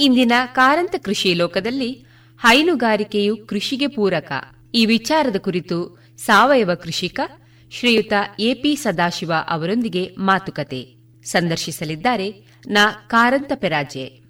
ಇಂದಿನ ಕಾರಂತ ಕೃಷಿ ಲೋಕದಲ್ಲಿ ಹೈನುಗಾರಿಕೆಯು ಕೃಷಿಗೆ ಪೂರಕ. ಈ ವಿಚಾರದ ಕುರಿತು ಸಾವಯವ ಕೃಷಿಕ ಶ್ರೀಯುತ ಎಪಿ ಸದಾಶಿವ ಅವರೊಂದಿಗೆ ಮಾತುಕತೆ. ಸಂದರ್ಶಿಸಲಿದ್ದಾರೆ ನಾ ಕಾರಂತ ಪೆರಾಜೆ.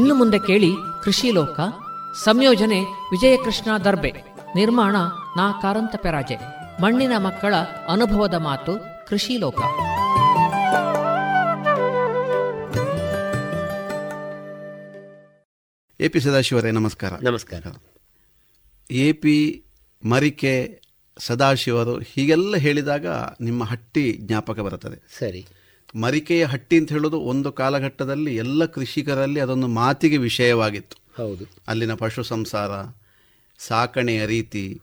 ಇನ್ನು ಮುಂದೆ ಕೇಳಿ ಕೃಷಿ ಲೋಕ ಸಂಯೋಜನೆ ವಿಜಯಕೃಷ್ಣ ದರ್ಬೆ ನಿರ್ಮಾಣ ನಾ ಕಾರಂತ ಪೆರಾಜೆ ಮಣ್ಣಿನ ಮಕ್ಕಳ ಅನುಭವದ ಮಾತು ಕೃಷಿ ಲೋಕ. ಎ ಪಿ ಸದಾಶಿವರೇ ನಮಸ್ಕಾರ. ನಮಸ್ಕಾರ. ಎ ಪಿ ಮರಿಕೆ ಸದಾಶಿವರು ಹೀಗೆಲ್ಲ ಹೇಳಿದಾಗ ನಿಮ್ಮ ಹಟ್ಟಿ ಜ್ಞಾಪಕ ಬರುತ್ತದೆ. ಸರಿ. ಮರಿಕೆಯ ಹಟ್ಟಿ ಅಂತ ಹೇಳೋದು ಒಂದು ಕಾಲಘಟ್ಟದಲ್ಲಿ ಎಲ್ಲ ಕೃಷಿಕರಲ್ಲಿ ಅದೊಂದು ಮಾತಿಗೆ ವಿಷಯವಾಗಿತ್ತು. ಹೌದು. ಅಲ್ಲಿನ ಪಶು ಸಂಸಾರ ಸಾಕಣೆಯ ರೀತಿ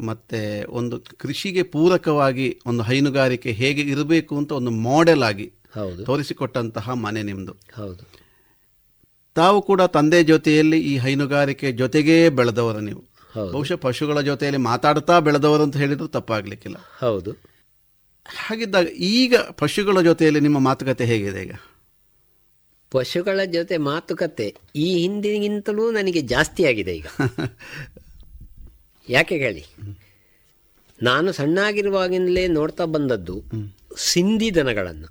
ಮತ್ತು ಒಂದು ಕೃಷಿಗೆ ಪೂರಕವಾಗಿ ಒಂದು ಹೈನುಗಾರಿಕೆ ಹೇಗೆ ಇರಬೇಕು ಅಂತ ಒಂದು ಮಾಡೆಲ್ ಆಗಿ ಹೌದು. ತೋರಿಸಿಕೊಟ್ಟಂತಹ ಮನೆ ನಿಮ್ಮದು ಹೌದು. ತಾವು ಕೂಡ ತಂದೆ ಜೊತೆಯಲ್ಲಿ ಈ ಹೈನುಗಾರಿಕೆ ಜೊತೆಗೇ ಬೆಳೆದವರು ನೀವು. ಬಹುಶಃ ಪಶುಗಳ ಜೊತೆಯಲ್ಲಿ ಮಾತಾಡ್ತಾ ಬೆಳೆದವರು ಅಂತ ಹೇಳಿದ್ರು ತಪ್ಪಾಗ್ಲಿಕ್ಕಿಲ್ಲ. ಹೌದು. ಹಾಗಿದ್ದಾಗ ಈಗ ಪಶುಗಳ ಜೊತೆಯಲ್ಲಿ ನಿಮ್ಮ ಮಾತುಕತೆ ಹೇಗಿದೆ ಈಗ? ಪಶುಗಳ ಜೊತೆ ಮಾತುಕತೆ ಈ ಹಿಂದಿಗಿಂತಲೂ ನನಗೆ ಜಾಸ್ತಿ ಆಗಿದೆ ಈಗ. ಯಾಕೆ ಹೇಳಿ? ನಾನು ಸಣ್ಣಾಗಿರುವಾಗಿಂದಲೇ ನೋಡ್ತಾ ಬಂದದ್ದು ಸಿಂಧಿ ದನಗಳನ್ನು.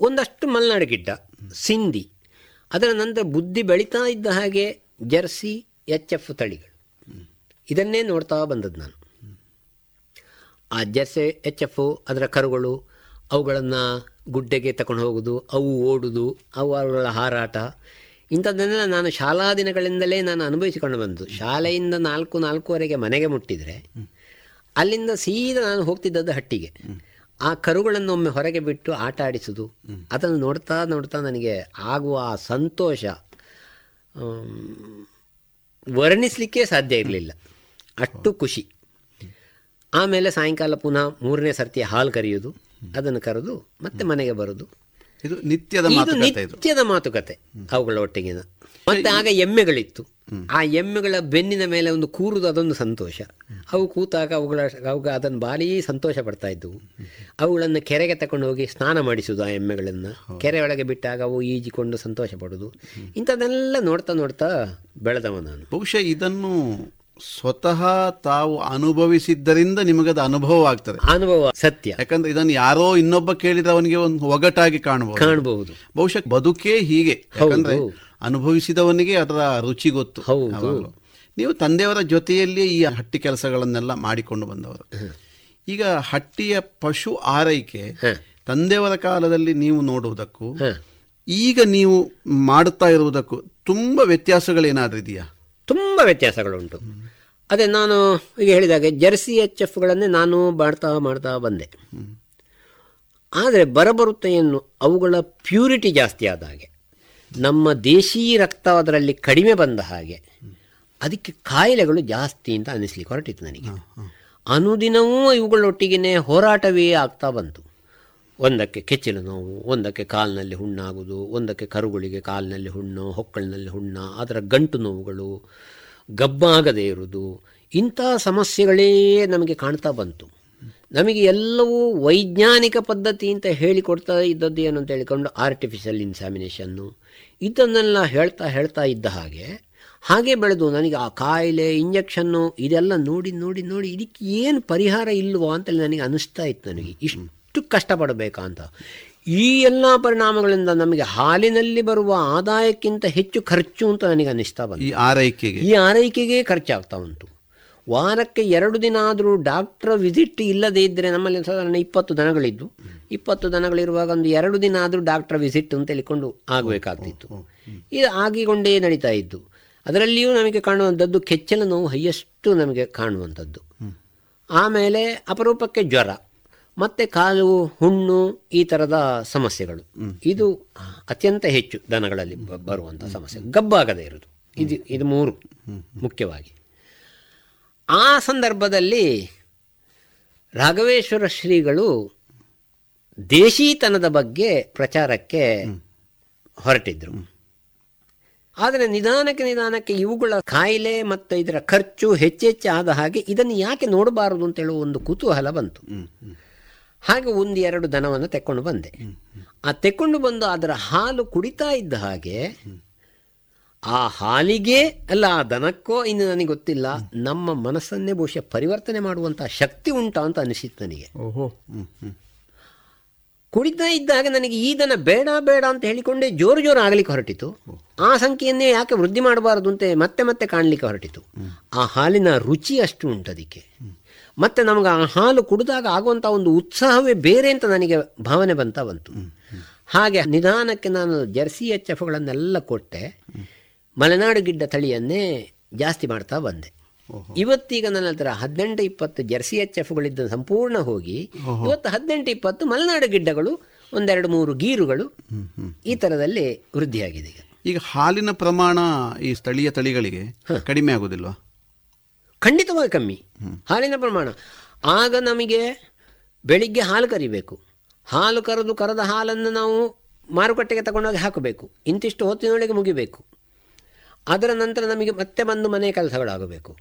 ಒಂದಷ್ಟು ಮಲೆನಾಡು ಗಿಡ್ಡ ಸಿಂಧಿ. ಅದರ ನಂತರ ಬುದ್ಧಿ ಬೆಳೀತಾ ಇದ್ದ ಹಾಗೆ ಜರ್ಸಿ, ಎಚ್ ಎಫ್ ತಳಿಗಳು. ಇದನ್ನೇ ನೋಡ್ತಾ ಬಂದದ್ದು ನಾನು. ಆ ಜೆರ್ಸೆ ಎಚ್ ಎಫ್ ಅದರ ಕರುಗಳು, ಅವುಗಳನ್ನು ಗುಡ್ಡೆಗೆ ತಗೊಂಡು ಹೋಗೋದು, ಅವು ಓಡುದು ಅವುಗಳ ಹಾರಾಟ. ಇಂಥದ್ದನ್ನೆಲ್ಲ ನಾನು ಶಾಲಾ ದಿನಗಳಿಂದಲೇ ನಾನು ಅನುಭವಿಸಿಕೊಂಡು ಬಂದು, ಶಾಲೆಯಿಂದ ನಾಲ್ಕು ನಾಲ್ಕೂವರೆಗೆ ಮನೆಗೆ ಮುಟ್ಟಿದರೆ, ಅಲ್ಲಿಂದ ಸೀದಾ ನಾನು ಹೋಗ್ತಿದ್ದದ್ದು ಹಟ್ಟಿಗೆ. ಆ ಕರುಗಳನ್ನು ಒಮ್ಮೆ ಹೊರಗೆ ಬಿಟ್ಟು ಆಟ ಆಡಿಸೋದು, ಅದನ್ನು ನೋಡ್ತಾ ನೋಡ್ತಾ ನನಗೆ ಆಗುವ ಆ ಸಂತೋಷ ವರ್ಣಿಸಲಿಕ್ಕೆ ಸಾಧ್ಯ ಇರಲಿಲ್ಲ. ಅಷ್ಟು ಖುಷಿ. ಆಮೇಲೆ ಸಾಯಂಕಾಲ ಪುನಃ ಮೂರನೇ ಸರ್ತಿಯ ಹಾಲು ಕರೆಯುವುದು ಅದನ್ನು ಕರೆದು ಮತ್ತೆ ಮನೆಗೆ ಬರೋದು. ಇದು ನಿತ್ಯದ ನಿತ್ಯದ ಮಾತುಕತೆ ಅವುಗಳ ಒಟ್ಟಿಗಿನ. ಮತ್ತೆ ಆಗ ಎಮ್ಮೆಗಳಿತ್ತು. ಆ ಎಮ್ಮೆಗಳ ಬೆನ್ನಿನ ಮೇಲೆ ಒಂದು ಕೂರುದು ಅದೊಂದು ಸಂತೋಷ. ಅವು ಕೂತಾಗ ಅವುಗಳ ಅವುಗ ಅದನ್ನು ಬಾರಿ ಸಂತೋಷ ಪಡ್ತಾ ಇದ್ದವು. ಅವುಗಳನ್ನು ಕೆರೆಗೆ ತಕೊಂಡು ಹೋಗಿ ಸ್ನಾನ ಮಾಡಿಸುವುದು ಆ ಎಮ್ಮೆಗಳನ್ನು. ಕೆರೆ ಒಳಗೆ ಬಿಟ್ಟಾಗ ಅವು ಈಜಿಕೊಂಡು ಸಂತೋಷ ಪಡೋದು ಇಂಥದ್ದೆಲ್ಲ ನೋಡ್ತಾ ನೋಡ್ತಾ ಬೆಳೆದವ ನಾನು. ಬಹುಶಃ ಇದನ್ನು ಸ್ವತಃ ತಾವು ಅನುಭವಿಸಿದ್ದರಿಂದ ನಿಮಗದು ಅನುಭವ ಆಗ್ತದೆ ಅನುಭವ ಸತ್ಯ. ಯಾಕಂದ್ರೆ ಇದನ್ನು ಯಾರೋ ಇನ್ನೊಬ್ಬ ಕೇಳಿದ ಅವನಿಗೆ ಒಂದು ಒಗಟಾಗಿ ಕಾಣಬಹುದು ಕಾಣಬಹುದು. ಬಹುಶಃ ಬದುಕೇ ಹೀಗೆ. ಯಾಕಂದ್ರೆ ಅನುಭವಿಸಿದವನಿಗೆ ಅದರ ರುಚಿ ಗೊತ್ತು. ನೀವು ತಂದೆಯವರ ಜೊತೆಯಲ್ಲಿ ಈ ಹಟ್ಟಿ ಕೆಲಸಗಳನ್ನೆಲ್ಲ ಮಾಡಿಕೊಂಡು ಬಂದವರು. ಈಗ ಹಟ್ಟಿಯ ಪಶು ಆರೈಕೆ ತಂದೆಯವರ ಕಾಲದಲ್ಲಿ ನೀವು ನೋಡುವುದಕ್ಕೂ ಈಗ ನೀವು ಮಾಡುತ್ತಾ ಇರುವುದಕ್ಕೂ ತುಂಬಾ ವ್ಯತ್ಯಾಸಗಳೇನಾದ್ರೂ ಇದೆಯಾ? ತುಂಬ ವ್ಯತ್ಯಾಸಗಳುಂಟು. ಅದೇ ನಾನು ಈಗ ಹೇಳಿದಾಗೆ ಜರ್ಸಿ ಎಚ್ ಎಫ್ಗಳನ್ನೇ ನಾನು ಮಾಡ್ತಾ ಮಾಡ್ತಾ ಬಂದೆ. ಆದರೆ ಬರಬರುತ್ತೆ ಏನು ಅವುಗಳ ಪ್ಯೂರಿಟಿ ಜಾಸ್ತಿ ಆದ ಹಾಗೆ. ನಮ್ಮ ದೇಶೀ ರಕ್ತ ಅದರಲ್ಲಿ ಕಡಿಮೆ ಬಂದ ಹಾಗೆ ಅದಕ್ಕೆ ಕಾಯಿಲೆಗಳು ಜಾಸ್ತಿ ಅಂತ ಅನ್ನಿಸ್ಲಿಕ್ಕೆ ಹೊರಟಿತ್ತು ನನಗೆ. ಅನುದಿನವೂ ಇವುಗಳೊಟ್ಟಿಗೆ ಹೋರಾಟವೇ ಆಗ್ತಾ ಬಂತು. ಒಂದಕ್ಕೆ ಕೆಚ್ಚಲು ನೋವು, ಒಂದಕ್ಕೆ ಕಾಲಿನಲ್ಲಿ ಹುಣ್ಣಾಗುವುದು, ಒಂದಕ್ಕೆ ಕರುಗಳಿಗೆ ಕಾಲಿನಲ್ಲಿ ಹುಣ್ಣು, ಹೊಕ್ಕಳಿನಲ್ಲಿ ಹುಣ್ಣ, ಅದರ ಗಂಟು ನೋವುಗಳು ಗಬ್ಬಾಗದೇ ಇರುವುದು. ಇಂಥ ಸಮಸ್ಯೆಗಳೇ ನಮಗೆ ಕಾಣ್ತಾ ಬಂತು. ನಮಗೆ ಎಲ್ಲವೂ ವೈಜ್ಞಾನಿಕ ಪದ್ಧತಿ ಅಂತ ಹೇಳಿಕೊಡ್ತಾ ಇದ್ದದ್ದು ಏನು ಅಂತ ಹೇಳಿಕೊಂಡು ಆರ್ಟಿಫಿಷಿಯಲ್ ಇನ್ಸಾಮಿನೇಷನ್ನು ಇದನ್ನೆಲ್ಲ ಹೇಳ್ತಾ ಹೇಳ್ತಾ ಇದ್ದ ಹಾಗೆ ಹಾಗೆ ಬೆಳೆದು ನನಗೆ ಆ ಕಾಯಿಲೆ ಇಂಜೆಕ್ಷನ್ನು ಇದೆಲ್ಲ ನೋಡಿ ನೋಡಿ ನೋಡಿ ಇದಕ್ಕೆ ಏನು ಪರಿಹಾರ ಇಲ್ವೋ ಅಂತೇಳಿ ನನಗೆ ಅನಿಸ್ತಾ ಇತ್ತು ನನಗೆ. ಇಷ್ಟು ಕಷ್ಟಪಡಬೇಕಾ ಅಂತ. ಈ ಎಲ್ಲ ಪರಿಣಾಮಗಳಿಂದ ನಮಗೆ ಹಾಲಿನಲ್ಲಿ ಬರುವ ಆದಾಯಕ್ಕಿಂತ ಹೆಚ್ಚು ಖರ್ಚು ಅಂತ ನನಗೆ ಅನಿಸ್ತಾ ಬಂತು. ಈ ಆರೈಕೆಗೆ. ಈ ಆರೈಕೆಗೆ ಖರ್ಚಾಗ್ತಾ ಉಂಟು. ವಾರಕ್ಕೆ ಎರಡು ದಿನ ಆದರೂ ಡಾಕ್ಟರ್ ವಿಸಿಟ್ ಇಲ್ಲದೇ ಇದ್ದರೆ ನಮ್ಮಲ್ಲಿ ಸಾಧಾರಣ ಇಪ್ಪತ್ತು ದನಗಳಿದ್ದು ಇಪ್ಪತ್ತು ದನಗಳಿರುವಾಗ ಒಂದು ಎರಡು ದಿನ ಆದರೂ ಡಾಕ್ಟರ್ ವಿಸಿಟ್ ಅಂತ ಹೇಳಿಕೊಂಡು ಆಗಬೇಕಾಗ್ತಿತ್ತು. ಇದು ಆಗಿಕೊಂಡೇ ನಡೀತಾ ಇದ್ದು ಅದರಲ್ಲಿಯೂ ನಮಗೆ ಕಾಣುವಂಥದ್ದು ಕೆಚ್ಚಲ ನೋವು ಹೈಯೆಸ್ಟು ನಮಗೆ ಕಾಣುವಂಥದ್ದು. ಆಮೇಲೆ ಅಪರೂಪಕ್ಕೆ ಜ್ವರ. ಮತ್ತೆ ಕಾಲು ಹುಣ್ಣು ಈ ಥರದ ಸಮಸ್ಯೆಗಳು. ಇದು ಅತ್ಯಂತ ಹೆಚ್ಚು ದನಗಳಲ್ಲಿ ಬರುವಂಥ ಸಮಸ್ಯೆ. ಗಬ್ಬಾಗದೇ ಇರೋದು. ಇದು ಇದು ಮೂರು ಮುಖ್ಯವಾಗಿ. ಆ ಸಂದರ್ಭದಲ್ಲಿ ರಾಘವೇಶ್ವರ ಶ್ರೀಗಳು ದೇಶೀತನದ ಬಗ್ಗೆ ಪ್ರಚಾರಕ್ಕೆ ಹೊರಟಿದ್ರು. ಆದರೆ ನಿಧಾನಕ್ಕೆ ನಿಧಾನಕ್ಕೆ ಇವುಗಳ ಕಾಯಿಲೆ ಮತ್ತು ಇದರ ಖರ್ಚು ಹೆಚ್ಚೆಚ್ಚು ಆದ ಹಾಗೆ ಇದನ್ನು ಯಾಕೆ ನೋಡಬಾರದು ಅಂತ ಹೇಳುವ ಒಂದು ಕುತೂಹಲ ಬಂತು. ಹಾಗೆ ಒಂದು ಎರಡು ದನವನ್ನು ತೆಕ್ಕೊಂಡು ಬಂದೆ. ಆ ತೆಕ್ಕೊಂಡು ಬಂದು ಅದರ ಹಾಲು ಕುಡಿತಾ ಇದ್ದ ಹಾಗೆ ಆ ಹಾಲಿಗೆ ಅಲ್ಲ ಆ ದನಕ್ಕೋ ಇನ್ನು ನನಗೆ ಗೊತ್ತಿಲ್ಲ. ನಮ್ಮ ಮನಸ್ಸನ್ನೇ ಬಹುಶಃ ಪರಿವರ್ತನೆ ಮಾಡುವಂತಹ ಶಕ್ತಿ ಉಂಟಾ ಅಂತ ಅನಿಸಿತ್ತು ನನಗೆ. ಓಹೋ. ಕುಡಿತಾ ಇದ್ದಾಗ ನನಗೆ ಈ ದನ ಬೇಡ ಬೇಡ ಅಂತ ಹೇಳಿಕೊಂಡೇ ಜೋರು ಜೋರು ಆಗಲಿಕ್ಕೆ ಹೊರಟಿತು. ಆ ಸಂಖ್ಯೆಯನ್ನೇ ಯಾಕೆ ವೃದ್ಧಿ ಮಾಡಬಾರದು ಅಂತ ಮತ್ತೆ ಮತ್ತೆ ಕಾಣಲಿಕ್ಕೆ ಹೊರಟಿತು. ಆ ಹಾಲಿನ ರುಚಿ ಅಷ್ಟು ಉಂಟು ಅದಕ್ಕೆ. ಮತ್ತೆ ನಮಗೆ ಆ ಹಾಲು ಕುಡಿದಾಗ ಆಗುವಂತ ಒಂದು ಉತ್ಸಾಹವೇ ಬೇರೆ ಅಂತ ನನಗೆ ಭಾವನೆ ಬಂತ ಬಂತು. ಹಾಗೆ ನಿಧಾನಕ್ಕೆ ನಾನು ಜರ್ಸಿ ಎಚ್ ಎಫ್ಗಳನ್ನೆಲ್ಲ ಕೊಟ್ಟೆ. ಮಲೆನಾಡು ಗಿಡ್ಡ ತಳಿಯನ್ನೇ ಜಾಸ್ತಿ ಮಾಡ್ತಾ ಬಂದೆ. ಇವತ್ತೀಗ ನನ್ನ ಹತ್ರ ಹದಿನೆಂಟು ಇಪ್ಪತ್ತು ಜರ್ಸಿ ಎಚ್ ಎಫ್ಗಳಿದ್ದ ಸಂಪೂರ್ಣ ಹೋಗಿ ಇವತ್ತು ಹದಿನೆಂಟು ಇಪ್ಪತ್ತು ಮಲೆನಾಡು ಗಿಡ್ಡಗಳು ಒಂದೆರಡು ಮೂರು ಗೀರುಗಳು ಈ ಥರದಲ್ಲಿ ವೃದ್ಧಿಯಾಗಿದೆ ಈಗ. ಈಗ ಹಾಲಿನ ಪ್ರಮಾಣ ಈ ಸ್ಥಳೀಯ ತಳಿಗಳಿಗೆ ಕಡಿಮೆ ಆಗುದಿಲ್ವಾ? ಖಂಡಿತವಾಗಿ ಕಮ್ಮಿ. ಹಾಲಿನ ಪ್ರಮಾಣ. ಆಗ ನಮಗೆ ಬೆಳಿಗ್ಗೆ ಹಾಲು ಕರಿಬೇಕು. ಹಾಲು ಕರೆದು ಕರೆದ ಹಾಲನ್ನು ನಾವು ಮಾರುಕಟ್ಟೆಗೆ ತಗೊಂಡೋಗಿ ಹಾಕಬೇಕು. ಇಂತಿಷ್ಟು ಹೊತ್ತಿನೊಳಗೆ ಮುಗಿಬೇಕು. ಅದರ ನಂತರ ನಮಗೆ ಮತ್ತೆ ಬಂದು ಮನೆ ಕೆಲಸಗಳಾಗಬೇಕು.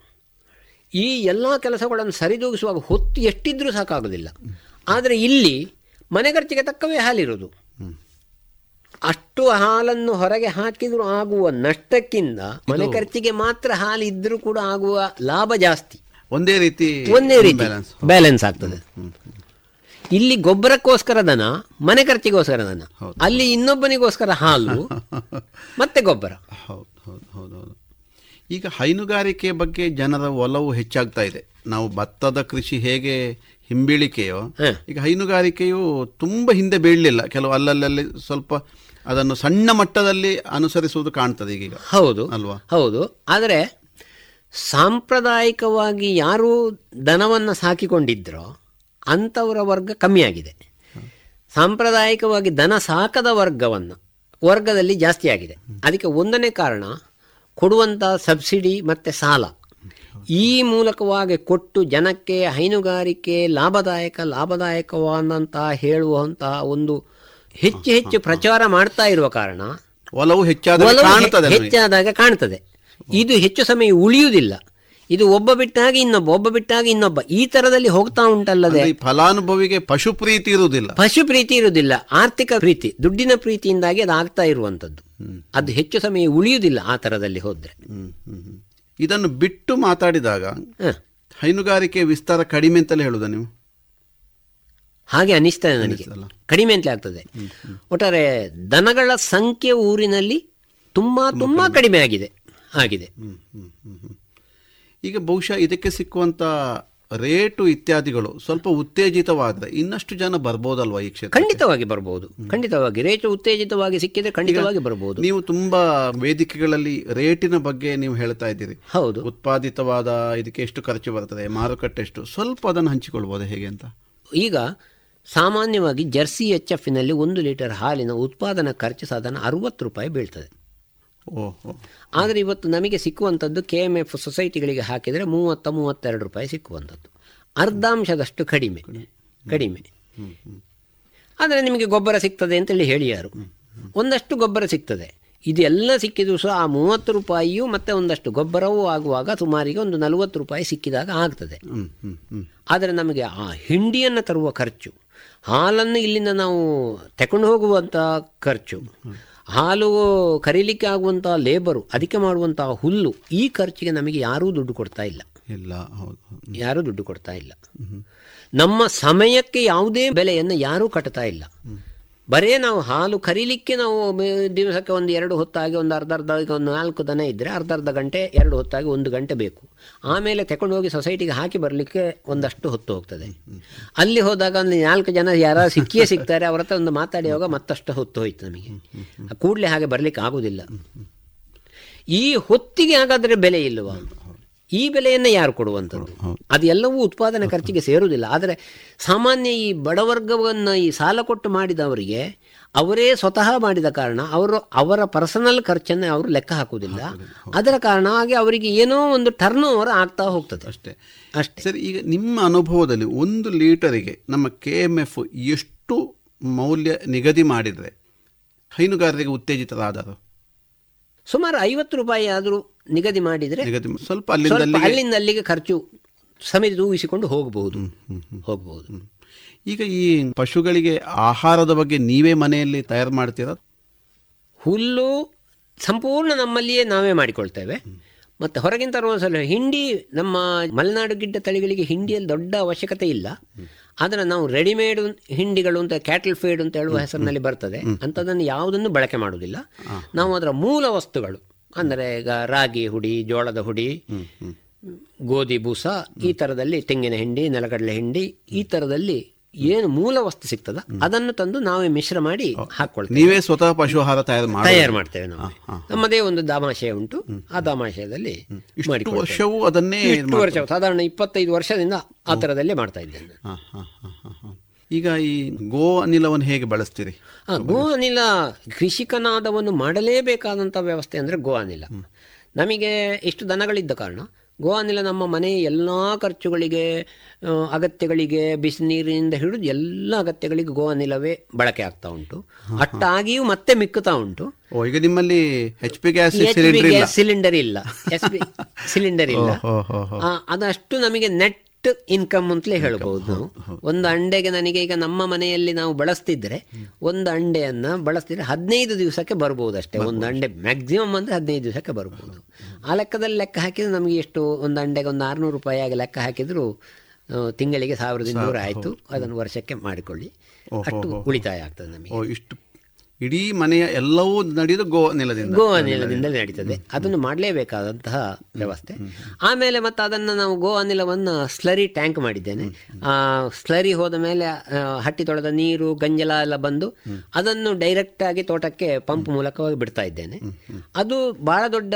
ಈ ಎಲ್ಲ ಕೆಲಸಗಳನ್ನು ಸರಿದೂಗಿಸುವಾಗ ಹೊತ್ತು ಎಷ್ಟಿದ್ರೂ ಸಾಕಾಗೋದಿಲ್ಲ ಆದರೆ ಇಲ್ಲಿ ಮನೆ ಖರ್ಚಿಗೆ ತಕ್ಕವೇ ಹಾಲಿರೋದು ಅಷ್ಟು ಹಾಲನ್ನು ಹೊರಗೆ ಹಾಕಿದ್ರು ಆಗುವ ನಷ್ಟಕ್ಕಿಂತ ಮನೆ ಖರ್ಚಿಗೆ ಮಾತ್ರ ಹಾಲು ಇದ್ರೂ ಕೂಡ ಆಗುವ ಲಾಭ ಜಾಸ್ತಿ. ಒಂದೇ ರೀತಿ ಒಂದೇ ರೀತಿ ಬ್ಯಾಲೆನ್ಸ್ ಆಗ್ತದೆ. ಇಲ್ಲಿ ಗೊಬ್ಬರಕ್ಕೋಸ್ಕರ ದನ ಮನೆ ಖರ್ಚಿಗೋಸ್ಕರ ದನ ಅಲ್ಲಿ ಇನ್ನೊಬ್ಬನಿಗೋಸ್ಕರ ಹಾಲು ಮತ್ತೆ ಗೊಬ್ಬರ. ಈಗ ಹೈನುಗಾರಿಕೆ ಬಗ್ಗೆ ಜನರ ಒಲವು ಹೆಚ್ಚಾಗ್ತಾ ಇದೆ. ನಾವು ಭತ್ತದ ಕೃಷಿ ಹೇಗೆ ಹಿಂಬೀಳಿಕೆಯೋ. ಈಗ ಹೈನುಗಾರಿಕೆಯು ತುಂಬ ಹಿಂದೆ ಬೀಳಲಿಲ್ಲ. ಕೆಲವು ಅಲ್ಲಲ್ಲಲ್ಲಿ ಸ್ವಲ್ಪ ಅದನ್ನು ಸಣ್ಣ ಮಟ್ಟದಲ್ಲಿ ಅನುಸರಿಸುವುದು ಕಾಣ್ತದೆ ಈಗೀಗ. ಹೌದು. ಅಲ್ವಾ? ಹೌದು. ಆದರೆ ಸಾಂಪ್ರದಾಯಿಕವಾಗಿ ಯಾರು ದನವನ್ನು ಸಾಕಿಕೊಂಡಿದ್ರೋ ಅಂಥವರ ವರ್ಗ ಕಮ್ಮಿಯಾಗಿದೆ ಸಾಂಪ್ರದಾಯಿಕವಾಗಿ ದನ ಸಾಕದ ವರ್ಗವನ್ನು ವರ್ಗದಲ್ಲಿ ಜಾಸ್ತಿ ಆಗಿದೆ. ಅದಕ್ಕೆ ಒಂದನೇ ಕಾರಣ ಕೊಡುವಂಥ ಸಬ್ಸಿಡಿ ಮತ್ತು ಸಾಲ. ಈ ಮೂಲಕವಾಗಿ ಕೊಟ್ಟು ಜನಕ್ಕೆ ಹೈನುಗಾರಿಕೆ ಲಾಭದಾಯಕ ಲಾಭದಾಯಕವಾದಂತಹ ಹೇಳುವಂತಹ ಒಂದು ಹೆಚ್ಚು ಹೆಚ್ಚು ಪ್ರಚಾರ ಮಾಡ್ತಾ ಇರುವ ಕಾರಣ ಒಲವು ಹೆಚ್ಚಾದ. ಹೆಚ್ಚಾದಾಗ ಕಾಣ್ತದೆ. ಇದು ಹೆಚ್ಚು ಸಮಯ ಉಳಿಯುವುದಿಲ್ಲ. ಇದು ಒಬ್ಬ ಬಿಟ್ಟಾಗ ಇನ್ನೊಬ್ಬ ಒಬ್ಬ ಬಿಟ್ಟಾಗ ಇನ್ನೊಬ್ಬ. ಈ ತರದಲ್ಲಿ ಹೋಗ್ತಾ ಉಂಟಲ್ಲದೆ ಫಲಾನುಭವಿಗೆ ಪಶು ಪ್ರೀತಿ ಇರುವುದಿಲ್ಲ. ಪಶು ಪ್ರೀತಿ ಇರುವುದಿಲ್ಲ. ಆರ್ಥಿಕ ಪ್ರೀತಿ ದುಡ್ಡಿನ ಪ್ರೀತಿಯಿಂದಾಗಿ ಅದು ಆಗ್ತಾ ಇರುವಂತದ್ದು ಅದು ಹೆಚ್ಚು ಸಮಯ ಉಳಿಯುವುದಿಲ್ಲ ಆ ತರದಲ್ಲಿ ಹೋದ್ರೆ. ಇದನ್ನು ಬಿಟ್ಟು ಮಾತಾಡಿದಾಗ. ಹೈನುಗಾರಿಕೆ ವಿಸ್ತಾರ ಕಡಿಮೆ ಅಂತಲೇ ಹೇಳುದ ನೀವು? ಹಾಗೆ ಅನಿಸ್ತದೆ ನನಗೆ. ಕಡಿಮೆ ಅಂತಲೇ ಆಗ್ತದೆ. ಒಟ್ಟಾರೆ ದನಗಳ ಸಂಖ್ಯೆ ಊರಿನಲ್ಲಿ ತುಂಬಾ ತುಂಬಾ ಕಡಿಮೆ. ಆಗಿದೆ. ಆಗಿದೆ. ಈಗ ಬಹುಶಃ ಇದಕ್ಕೆ ಸಿಕ್ಕುವಂತ ರೇಟು ಇತ್ಯಾದಿಗಳು ಸ್ವಲ್ಪ ಉತ್ತೇಜಿತವಾದರೆ ಇನ್ನಷ್ಟು ಜನ ಬರ್ಬೋದಲ್ವಾ ಈ ಕ್ಷೇತ್ರ ಖಂಡಿತವಾಗಿ ಬರಬಹುದು ಖಂಡಿತವಾಗಿ. ರೇಟು ಉತ್ತೇಜಿತವಾಗಿ ಸಿಕ್ಕಿದ್ರೆ ಖಂಡಿತವಾಗಿ ಬರಬಹುದು ನೀವು ತುಂಬಾ ವೇದಿಕೆಗಳಲ್ಲಿ ರೇಟಿನ ಬಗ್ಗೆ ನೀವು ಹೇಳ್ತಾ ಇದ್ದೀರಿ. ಹೌದು. ಉತ್ಪಾದಿತವಾದ ಇದಕ್ಕೆ ಎಷ್ಟು ಖರ್ಚು ಬರ್ತದೆ ಮಾರುಕಟ್ಟೆ ಎಷ್ಟು ಸ್ವಲ್ಪ ಅದನ್ನು ಹಂಚಿಕೊಳ್ಬೋದು ಹೇಗೆ ಅಂತ? ಈಗ ಸಾಮಾನ್ಯವಾಗಿ ಜರ್ಸಿ ಎಚ್ ಎಫ್ನಲ್ಲಿ ಒಂದು ಲೀಟರ್ ಹಾಲಿನ ಉತ್ಪಾದನಾ ಖರ್ಚು ಸಾಧಾರಣ ಅರುವತ್ತು ರೂಪಾಯಿ ಬೀಳ್ತದೆ. ಆದರೆ ಇವತ್ತು ನಮಗೆ ಸಿಕ್ಕುವಂಥದ್ದು ಕೆ ಎಂ ಎಫ್ ಸೊಸೈಟಿಗಳಿಗೆ ಹಾಕಿದರೆ ಮೂವತ್ತ ಮೂವತ್ತೆರಡು ರೂಪಾಯಿ ಸಿಕ್ಕುವಂಥದ್ದು. ಅರ್ಧಾಂಶದಷ್ಟು ಕಡಿಮೆ. ಕಡಿಮೆ. ಆದರೆ ನಿಮಗೆ ಗೊಬ್ಬರ ಸಿಗ್ತದೆ ಅಂತೇಳಿ ಹೇಳಿಯಾರು ಒಂದಷ್ಟು ಗೊಬ್ಬರ ಸಿಗ್ತದೆ. ಇದೆಲ್ಲ ಸಿಕ್ಕಿದ್ರು ಸಹ ಆ ಮೂವತ್ತು ರೂಪಾಯಿಯು ಮತ್ತೆ ಒಂದಷ್ಟು ಗೊಬ್ಬರವೂ ಆಗುವಾಗ ಸುಮಾರಿಗೆ ಒಂದು ನಲವತ್ತು ರೂಪಾಯಿ ಸಿಕ್ಕಿದಾಗ ಆಗ್ತದೆ. ಆದರೆ ನಮಗೆ ಆ ಹಿಂಡಿಯನ್ನು ತರುವ ಖರ್ಚು ಹಾಲನ್ನು ಇಲ್ಲಿಂದ ನಾವು ತಗೊಂಡು ಹೋಗುವಂಥ ಖರ್ಚು ಹಾಲು ಕರೀಲಿಕ್ಕೆ ಆಗುವಂಥ ಲೇಬರು ಅದಕ್ಕೆ ಮಾಡುವಂಥ ಹುಲ್ಲು ಈ ಖರ್ಚಿಗೆ ನಮಗೆ ಯಾರೂ ದುಡ್ಡು ಕೊಡ್ತಾ ಇಲ್ಲ. ಇಲ್ಲ. ಯಾರೂ ದುಡ್ಡು ಕೊಡ್ತಾ ಇಲ್ಲ. ನಮ್ಮ ಸಮಯಕ್ಕೆ ಯಾವುದೇ ಬೆಲೆಯನ್ನು ಯಾರೂ ಕಟ್ತಾ ಇಲ್ಲ. ಬರೇ ನಾವು ಹಾಲು ಕರೀಲಿಕ್ಕೆ ನಾವು ದಿವಸಕ್ಕೆ ಒಂದು ಎರಡು ಹೊತ್ತಾಗಿ, ಒಂದು ಅರ್ಧ ಅರ್ಧ ಒಂದು ನಾಲ್ಕು ದನ ಇದ್ದರೆ ಅರ್ಧ ಅರ್ಧ ಗಂಟೆ, ಎರಡು ಹೊತ್ತಾಗಿ ಒಂದು ಗಂಟೆ ಬೇಕು. ಆಮೇಲೆ ತಗೊಂಡು ಹೋಗಿ ಸೊಸೈಟಿಗೆ ಹಾಕಿ ಬರಲಿಕ್ಕೆ ಒಂದಷ್ಟು ಹೊತ್ತು ಹೋಗ್ತದೆ. ಅಲ್ಲಿ ಹೋದಾಗ ಒಂದು ನಾಲ್ಕು ಜನ ಯಾರ ಸಿಕ್ಕಿಯೇ ಸಿಗ್ತಾರೆ, ಅವ್ರ ಹತ್ರ ಒಂದು ಮಾತಾಡಿ ಹೋಗ ಮತ್ತಷ್ಟು ಹೊತ್ತು ಹೋಯ್ತು ನಮಗೆ. ಕೂಡಲೇ ಹಾಗೆ ಬರಲಿಕ್ಕೆ ಆಗೋದಿಲ್ಲ. ಈ ಹೊತ್ತಿಗೆ ಹಾಗಾದರೆ ಬೆಲೆ ಇಲ್ಲವಾ ಈ ಬೆಲೆಯನ್ನು ಯಾರು ಕೊಡುವಂಥದ್ದು? ಅದೆಲ್ಲವೂ ಉತ್ಪಾದನೆ ಖರ್ಚಿಗೆ ಸೇರುವುದಿಲ್ಲ. ಆದರೆ ಸಾಮಾನ್ಯ ಈ ಬಡವರ್ಗವನ್ನು ಈ ಸಾಲ ಕೊಟ್ಟು ಮಾಡಿದವರಿಗೆ ಅವರೇ ಸ್ವತಃ ಮಾಡಿದ ಕಾರಣ ಅವರು ಅವರ ಪರ್ಸನಲ್ ಖರ್ಚನ್ನು ಅವರು ಲೆಕ್ಕ ಹಾಕುವುದಿಲ್ಲ. ಅದರ ಕಾರಣ ಹಾಗೆ ಅವರಿಗೆ ಏನೋ ಒಂದು ಟರ್ನ್ ಓವರ್ ಆಗ್ತಾ ಹೋಗ್ತದೆ. ಅಷ್ಟೇ. ಅಷ್ಟೇ. ಸರಿ ಈಗ ನಿಮ್ಮ ಅನುಭವದಲ್ಲಿ ಒಂದು ಲೀಟರಿಗೆ ನಮ್ಮ ಕೆ ಎಂ ಎಫ್ ಎಷ್ಟು ಮೌಲ್ಯ ನಿಗದಿ ಮಾಡಿದರೆ ಹೈನುಗಾರರಿಗೆ ಉತ್ತೇಜಿತರಾದರು ಸುಮಾರು ಐವತ್ತು ರೂಪಾಯಿ ಆದರೂ ನಿಗದಿ ಮಾಡಿದರೆ ಸ್ವಲ್ಪ ಅಲ್ಲಿಂದ ಅಲ್ಲಿಗೆ ಖರ್ಚು ಸಮಿತಿ ತೂಗಿಸಿಕೊಂಡು ಹೋಗಬಹುದು. ಹೋಗಬಹುದು. ಈಗ ಈ ಪಶುಗಳಿಗೆ ಆಹಾರದ ಬಗ್ಗೆ ನೀವೇ ಮನೆಯಲ್ಲಿ ತಯಾರು ಮಾಡ್ತೀರಾ? ಹುಲ್ಲು ಸಂಪೂರ್ಣ ನಮ್ಮಲ್ಲಿಯೇ ನಾವೇ ಮಾಡಿಕೊಳ್ತೇವೆ. ಮತ್ತು ಹೊರಗಿನ ತರುವ ಸಲ ಹಿಂಡಿ ನಮ್ಮ ಮಲೆನಾಡು ಗಿಡ್ಡ ತಳಿಗಳಿಗೆ ಹಿಂಡಿಯಲ್ಲಿ ದೊಡ್ಡ ಅವಶ್ಯಕತೆ ಇಲ್ಲ. ಆದರೆ ನಾವು ರೆಡಿಮೇಡ್ ಹಿಂಡಿಗಳು ಅಂತ ಕ್ಯಾಟಲ್ ಫೀಡ್ ಅಂತ ಹೇಳುವ ಹೆಸರಿನಲ್ಲಿ ಬರ್ತದೆ. ಅಂಥದ್ದನ್ನು ಯಾವುದನ್ನು ಬಳಕೆ ಮಾಡುವುದಿಲ್ಲ. ನಾವು ಅದರ ಮೂಲ ವಸ್ತುಗಳು. ಅಂದರೆ ಈಗ ರಾಗಿ ಹುಡಿ ಜೋಳದ ಹುಡಿ ಗೋಧಿ ಬೂಸ ಈ ಥರದಲ್ಲಿ ತೆಂಗಿನ ಹಿಂಡಿ ನೆಲಗಡಲೆ ಹಿಂಡಿ ಈ ಥರದಲ್ಲಿ ಏನು ಮೂಲ ವಸ್ತು ಸಿಗ್ತದ ಅದನ್ನು ತಂದು ನಾವೇ ಮಿಶ್ರ ಮಾಡಿ ಹಾಕೊಳ್ತೇವೆ. ನೀವೇ ಸ್ವತಃ ಪಶು ಆಹಾರ ತಯಾರು ಮಾಡಿ ತಯಾರು ಮಾಡ್ತೇವೆ ನಾವು. ನಮ್ಮದೇ ಒಂದು ದಾಮಾಶಯ ಉಂಟು ಆ ದಾಮಾಶಯದಲ್ಲಿ. ವರ್ಷವೂ ಅದನ್ನೇ ವರ್ಷ ಸಾಧಾರಣ ಇಪ್ಪತ್ತೈದು ವರ್ಷದಿಂದ ಆ ಥರದಲ್ಲೇ ಮಾಡ್ತಾ ಇದ್ದೇನೆ. ಈಗ ಈ ಗೋ ಅನಿಲವನ್ನು ಹೇಗೆ ಬಳಸ್ತೀರಿ? ಗೋ ಅನಿಲ ಕೃಷಿಕನಾದವನ್ನು ಮಾಡಲೇಬೇಕಾದಂಥ ವ್ಯವಸ್ಥೆ ಅಂದರೆ ಗೋ ಅನಿಲ. ನಮಗೆ ಇಷ್ಟು ದನಗಳಿದ್ದ ಕಾರಣ ಗೋ ಅನಿಲ ನಮ್ಮ ಮನೆಯ ಎಲ್ಲ ಖರ್ಚುಗಳಿಗೆ ಅಗತ್ಯಗಳಿಗೆ ಬಿಸಿನೀರಿನಿಂದ ಹಿಡಿದು ಎಲ್ಲ ಅಗತ್ಯಗಳಿಗೆ ಗೋ ಅನಿಲವೇ ಬಳಕೆ ಆಗ್ತಾ ಉಂಟು. ಅಟ್ಟಾಗಿಯೂ ಮತ್ತೆ ಮಿಕ್ಕುತ್ತಾ ಉಂಟು. ಈಗ ನಿಮ್ಮಲ್ಲಿ ಎಚ್ ಪಿ ಗ್ಯಾಸ್ ಸಿಲಿಂಡರ್ ಇಲ್ಲ. ಸಿಲಿಂಡರ್ ಇಲ್ಲ. ಅದಷ್ಟು ನಮಗೆ ನೆಟ್ ಇನ್ಕಮ್ ಅಂತಲೇ ಹೇಳ್ಬೋದು. ನಾವು ಒಂದು ಅಂಡೆಗೆ ನನಗೆ ಈಗ ನಮ್ಮ ಮನೆಯಲ್ಲಿ ನಾವು ಬಳಸ್ತಿದ್ರೆ ಒಂದು ಅಂಡೆಯನ್ನ ಬಳಸ್ತಿದ್ರೆ ಹದಿನೈದು ದಿವಸಕ್ಕೆ ಬರ್ಬೋದು ಅಷ್ಟೇ ಒಂದು ಅಂಡೆ ಮ್ಯಾಕ್ಸಿಮಮ್ ಅಂದ್ರೆ ಹದಿನೈದು ದಿವಸಕ್ಕೆ ಬರ್ಬೋದು. ಆ ಲೆಕ್ಕದಲ್ಲಿ ಲೆಕ್ಕ ಹಾಕಿದ್ರೆ ನಮಗೆ ಎಷ್ಟು? ಒಂದು ಅಂಡೆಗೆ ಒಂದು ಆರುನೂರು ರೂಪಾಯಿ ಆಗಿ ಲೆಕ್ಕ ಹಾಕಿದ್ರು ತಿಂಗಳಿಗೆ ಸಾವಿರದ ಇನ್ನೂರು ಆಯಿತು ಅದನ್ನು ವರ್ಷಕ್ಕೆ ಮಾಡಿಕೊಳ್ಳಿ. ಅಷ್ಟು ಉಳಿತಾಯ ಆಗ್ತದೆ ನಮಗೆ. ಇಷ್ಟು ಇಡೀ ಮನೆಯ ಎಲ್ಲವೂ ನಡೆಯುವುದು ಗೋ ನೆಲದಿಂದ ಗೋ ಅನಿಲದಿಂದ ನಡೀತದೆ. ಅದನ್ನು ಮಾಡಲೇಬೇಕಾದಂತಹ ವ್ಯವಸ್ಥೆ. ಆಮೇಲೆ ಮತ್ತೆ ಅದನ್ನು ನಾವು ಗೋ ಅನಿಲವನ್ನು ಸ್ಲರಿ ಟ್ಯಾಂಕ್ ಮಾಡಿದ್ದೇನೆ. ಆ ಸ್ಲರಿ ಹೋದ ಮೇಲೆ ಹಟ್ಟಿ ತೊಳೆದ ನೀರು ಗಂಜಲ ಎಲ್ಲ ಬಂದು ಅದನ್ನು ಡೈರೆಕ್ಟ್ ಆಗಿ ತೋಟಕ್ಕೆ ಪಂಪ್ ಮೂಲಕವಾಗಿ ಬಿಡ್ತಾ ಇದ್ದೇನೆ. ಅದು ಬಹಳ ದೊಡ್ಡ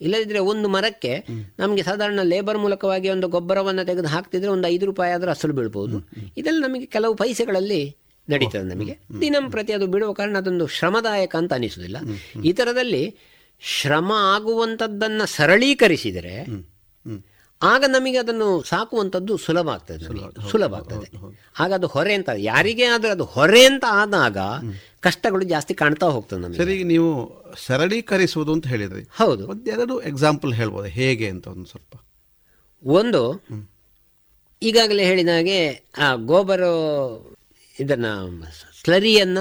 ಇಲ್ಲದಿದ್ರೆ ಒಂದು ಮರಕ್ಕೆ ನಮಗೆ ಸಾಧಾರಣ ಲೇಬರ್ ಮೂಲಕವಾಗಿ ಒಂದು ಗೊಬ್ಬರವನ್ನು ತೆಗೆದು ಹಾಕ್ತಿದ್ರೆ ಒಂದು ಐದು ರೂಪಾಯಿ ಆದರೂ ಅಸಲು ಬೀಳ್ಬೋದು. ಇದೆಲ್ಲ ನಮಗೆ ಕೆಲವು ಪೈಸೆಗಳಲ್ಲಿ ನಡೀತದೆ ನಮಗೆ. ದಿನಂಪ್ರತಿ ಅದು ಬಿಡುವ ಕಾರಣ ಅದೊಂದು ಶ್ರಮದಾಯಕ ಅಂತ ಅನಿಸುವುದಿಲ್ಲ. ಈ ಥರದಲ್ಲಿ ಶ್ರಮ ಆಗುವಂಥದ್ದನ್ನು ಸರಳೀಕರಿಸಿದರೆ ಆಗ ನಮಗೆ ಅದನ್ನು ಸಾಕುವಂಥದ್ದು ಸುಲಭ ಆಗ್ತದೆ. ಸುಲಭ ಆಗ್ತದೆ. ಆಗ ಅದು ಹೊರೆ ಅಂತ ಯಾರಿಗೆ ಆದರೂ ಅದು ಹೊರೆ ಅಂತ ಆದಾಗ ಕಷ್ಟಗಳು ಜಾಸ್ತಿ ಕಾಣ್ತಾ ಹೋಗ್ತದೆ ನಮಗೆ. ಸರಿ ನೀವು ಸರಳೀಕರಿಸುವುದು ಅಂತ ಹೇಳಿದ್ರಿ. ಹೌದು. ಒಂದೆರಡು ಎಕ್ಸಾಂಪಲ್ ಹೇಳ್ಬೋದು? ಹೇಗೆ ಅಂತ ಒಂದು ಸ್ವಲ್ಪ. ಒಂದು ಈಗಾಗಲೇ ಹೇಳಿದ ಹಾಗೆ ಆ ಗೋಬರ ಇದನ್ನ ಸ್ಲರಿಯನ್ನ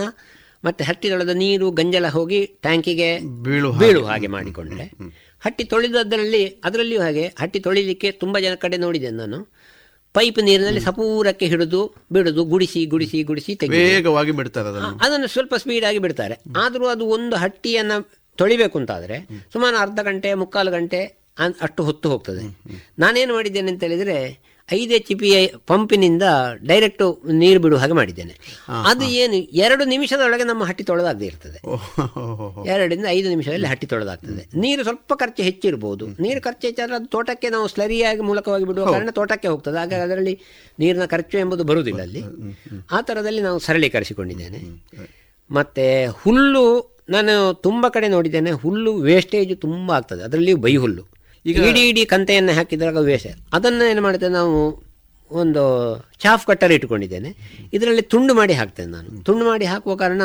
ಮತ್ತೆ ಹಟ್ಟಿ ತೊಳೆದ ನೀರು ಗಂಜಲ ಹೋಗಿ ಟ್ಯಾಂಕಿಗೆ ಬೀಳು ಬೀಳು ಹಾಗೆ ಮಾಡಿಕೊಂಡ್ರೆ ಹಟ್ಟಿ ತೊಳೆದದ್ದರಲ್ಲಿ ಅದರಲ್ಲಿಯೂ ಹಾಗೆ ಹಟ್ಟಿ ತೊಳಿಲಿಕ್ಕೆ ತುಂಬ ಜನ ಕಡೆ ನೋಡಿದ್ದೇನೆ ನಾನು. ಪೈಪ್ ನೀರಿನಲ್ಲಿ ಸಪೂರಕ್ಕೆ ಹಿಡಿದು ಬಿಡುದು ಗುಡಿಸಿ ಗುಡಿಸಿ ಗುಡಿಸಿ ವೇಗವಾಗಿ ಬಿಡ್ತಾರೆ ಅದನ್ನು. ಸ್ವಲ್ಪ ಸ್ಪೀಡ್ ಆಗಿ ಬಿಡ್ತಾರೆ. ಆದರೂ ಅದು ಒಂದು ಹಟ್ಟಿಯನ್ನು ತೊಳಿಬೇಕು ಅಂತಾದರೆ ಸುಮಾರು ಅರ್ಧ ಗಂಟೆ ಮುಕ್ಕಾಲು ಗಂಟೆ ಅಷ್ಟು ಹೊತ್ತು ಹೋಗ್ತದೆ. ನಾನೇನು ಮಾಡಿದ್ದೇನೆ ಅಂತ ಹೇಳಿದರೆ ಐದು ಎಚ್ ಪಿ ಪಂಪಿನಿಂದ ಡೈರೆಕ್ಟ್ ನೀರು ಬಿಡುವ ಹಾಗೆ ಮಾಡಿದ್ದೇನೆ. ಅದು ಏನು ಎರಡು ನಿಮಿಷದೊಳಗೆ ನಮ್ಮ ಹಟ್ಟಿ ತೊಳೆದಾಗದೇ ಇರ್ತದೆ. ಎರಡರಿಂದ ಐದು ನಿಮಿಷದಲ್ಲಿ ಹಟ್ಟಿ ತೊಳೆದಾಗ್ತದೆ. ನೀರು ಸ್ವಲ್ಪ ಖರ್ಚು ಹೆಚ್ಚಿರ್ಬೋದು. ನೀರು ಖರ್ಚು ಹೆಚ್ಚಾದ್ರೆ ಅದು ತೋಟಕ್ಕೆ ನಾವು ಸ್ಲರಿಯಾಗಿ ಮೂಲಕವಾಗಿ ಬಿಡುವ ಕಾರಣ ತೋಟಕ್ಕೆ ಹೋಗ್ತದೆ. ಹಾಗಾಗಿ ಅದರಲ್ಲಿ ನೀರಿನ ಖರ್ಚು ಎಂಬುದು ಬರುವುದಿಲ್ಲ ಅಲ್ಲಿ. ಆ ಥರದಲ್ಲಿ ನಾವು ಸರಳೀಕರಿಸಿಕೊಂಡಿದ್ದೇನೆ. ಮತ್ತು ಹುಲ್ಲು ನಾನು ತುಂಬ ಕಡೆ ನೋಡಿದ್ದೇನೆ ಹುಲ್ಲು ವೇಸ್ಟೇಜ್ ತುಂಬ ಆಗ್ತದೆ. ಅದರಲ್ಲಿ ಬೈ ಹುಲ್ಲು ಈಗ ಇಡೀ ಇಡೀ ಕಂತೆಯನ್ನು ಹಾಕಿದಾಗ ವೇಷ ಅದನ್ನು ಏನು ಮಾಡ್ತೇವೆ ನಾವು ಒಂದು ಚಾಫ್ ಕಟ್ಟರ್ ಇಟ್ಕೊಂಡಿದ್ದೇನೆ. ಇದರಲ್ಲಿ ತುಂಡು ಮಾಡಿ ಹಾಕ್ತೇನೆ ನಾನು. ತುಂಡು ಮಾಡಿ ಹಾಕುವ ಕಾರಣ